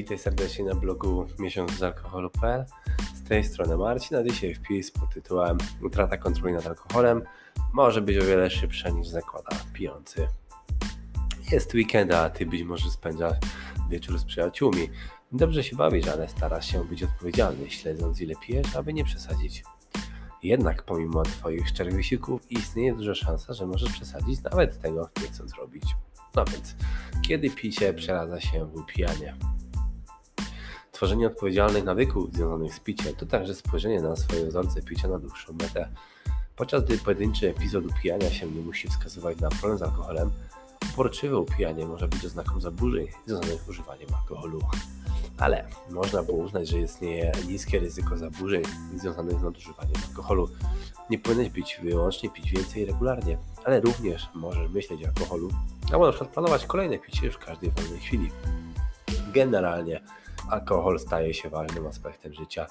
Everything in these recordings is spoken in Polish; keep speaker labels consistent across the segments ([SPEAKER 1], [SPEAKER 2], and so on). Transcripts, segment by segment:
[SPEAKER 1] Witaj serdecznie na blogu miesiączalkoholu.pl Z tej strony Marcin, a dzisiaj wpis pod tytułem Utrata kontroli nad alkoholem może być o wiele szybsza niż zakłada pijący. Jest weekend, a ty być może spędzasz wieczór z przyjaciółmi. Dobrze się bawisz, ale starasz się być odpowiedzialny, śledząc ile pijesz, aby nie przesadzić. Jednak pomimo Twoich szczerych wysiłków istnieje duża szansa, że możesz przesadzić nawet tego nie chcąc robić. No więc, kiedy picie przeradza się w upijanie? Tworzenie odpowiedzialnych nawyków związanych z piciem to także spojrzenie na swoje wzorce picia na dłuższą metę. Podczas gdy pojedynczy epizod upijania się nie musi wskazywać na problem z alkoholem, uporczywe upijanie może być oznaką zaburzeń związanych z używaniem alkoholu. Ale można było uznać, że istnieje niskie ryzyko zaburzeń związanych z nadużywaniem alkoholu. Nie powinieneś pić wyłącznie pić więcej regularnie, ale również możesz myśleć o alkoholu, albo na przykład planować kolejne picie już w każdej wolnej chwili. Generalnie alkohol staje się ważnym aspektem życia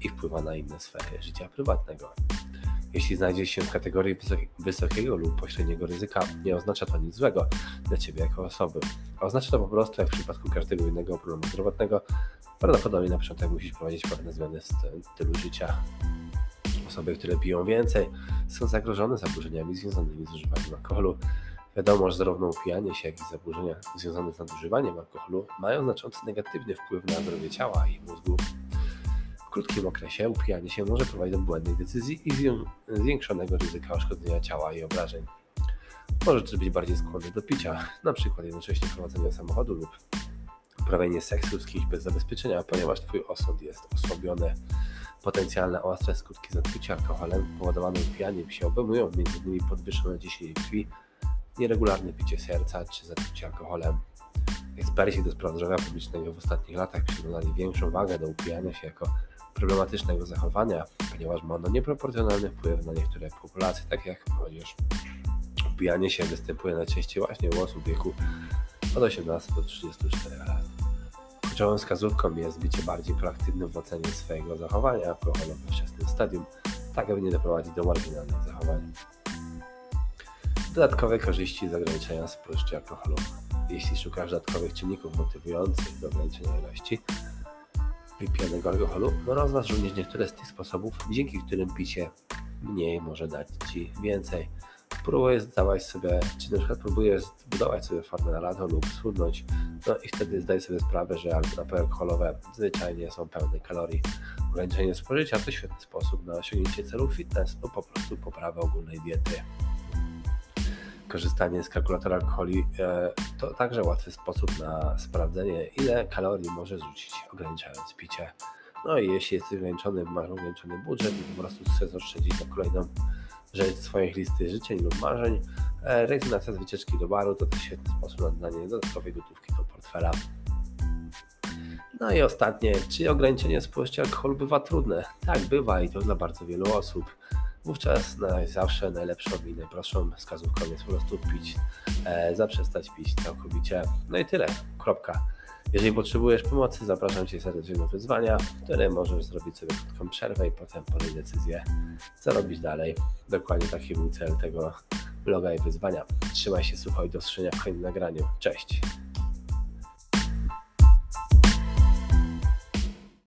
[SPEAKER 1] i wpływa na inne sfery życia prywatnego. Jeśli znajdziesz się w kategorii wysokiego lub pośredniego ryzyka, nie oznacza to nic złego dla Ciebie jako osoby. Oznacza to po prostu, jak w przypadku każdego innego problemu zdrowotnego, prawdopodobnie na początek musisz prowadzić pewne zmiany w stylu życia. Osoby, które piją więcej, są zagrożone zaburzeniami związanymi z używaniem alkoholu. Wiadomo, że zarówno upijanie się, jak i zaburzenia związane z nadużywaniem alkoholu mają znaczący negatywny wpływ na zdrowie ciała i mózgu. W krótkim okresie upijanie się może prowadzić do błędnej decyzji i zwiększonego ryzyka uszkodzenia ciała i obrażeń. Może też być bardziej skłonny do picia, przykład jednocześnie prowadzenia samochodu lub uprawianie seksu z kimś bez zabezpieczenia, ponieważ Twój osąd jest osłabiony. Potencjalne ostre skutki zatrucia alkoholem powodowane upijaniem się obejmują m.in. podwyższone ciśnienie krwi, nieregularne picie serca czy zatrucie alkoholem. Eksperci do spraw zdrowia publicznego w ostatnich latach przywiązali większą wagę do upijania się jako problematycznego zachowania, ponieważ ma ono nieproporcjonalny wpływ na niektóre populacje, takie jak młodzież. Upijanie się występuje najczęściej właśnie u osób w wieku od 18 do 34 lat. Kluczową wskazówką jest bycie bardziej proaktywnym w ocenie swojego zachowania alkoholu we wczesnym stadium, tak aby nie doprowadzić do marginalnych zachowań. Dodatkowe korzyści z ograniczenia spożycia alkoholu. Jeśli szukasz dodatkowych czynników motywujących do ograniczenia ilości wypijanego alkoholu, no rozważ również niektóre z tych sposobów, dzięki którym picie mniej może dać Ci więcej. Próbuję zdawać sobie, czy na przykład próbujesz zbudować sobie formę na lato lub schudnąć, no i wtedy zdaj sobie sprawę, że napoje alkoholowe zwyczajnie są pełne kalorii. Ograniczenie spożycia to świetny sposób na osiągnięcie celów fitness lub po prostu poprawę ogólnej diety korzystanie z kalkulatora alkoholi e, to także łatwy sposób na sprawdzenie, ile kalorii może rzucić, ograniczając picie. No i jeśli jesteś ograniczony, masz ograniczony budżet i po prostu chcesz oszczędzić na kolejną rzecz swoich listy życzeń lub marzeń, e, rezygnacja z wycieczki do baru to też świetny sposób na dodanie dodatkowej gotówki do portfela. No i ostatnie, czy ograniczenie spożycia alkoholu bywa trudne? Tak, bywa i to dla bardzo wielu osób wówczas na zawsze najlepszą i najprostszą wskazówką jest po prostu pić, e, zaprzestać pić całkowicie. No i tyle, kropka. Jeżeli potrzebujesz pomocy, zapraszam Cię serdecznie do wyzwania, które możesz zrobić sobie krótką przerwę i potem podjąć decyzję, co robić dalej. Dokładnie taki był cel tego bloga i wyzwania. Trzymaj się, słuchaj, do usłyszenia w kolejnym nagraniu. Cześć!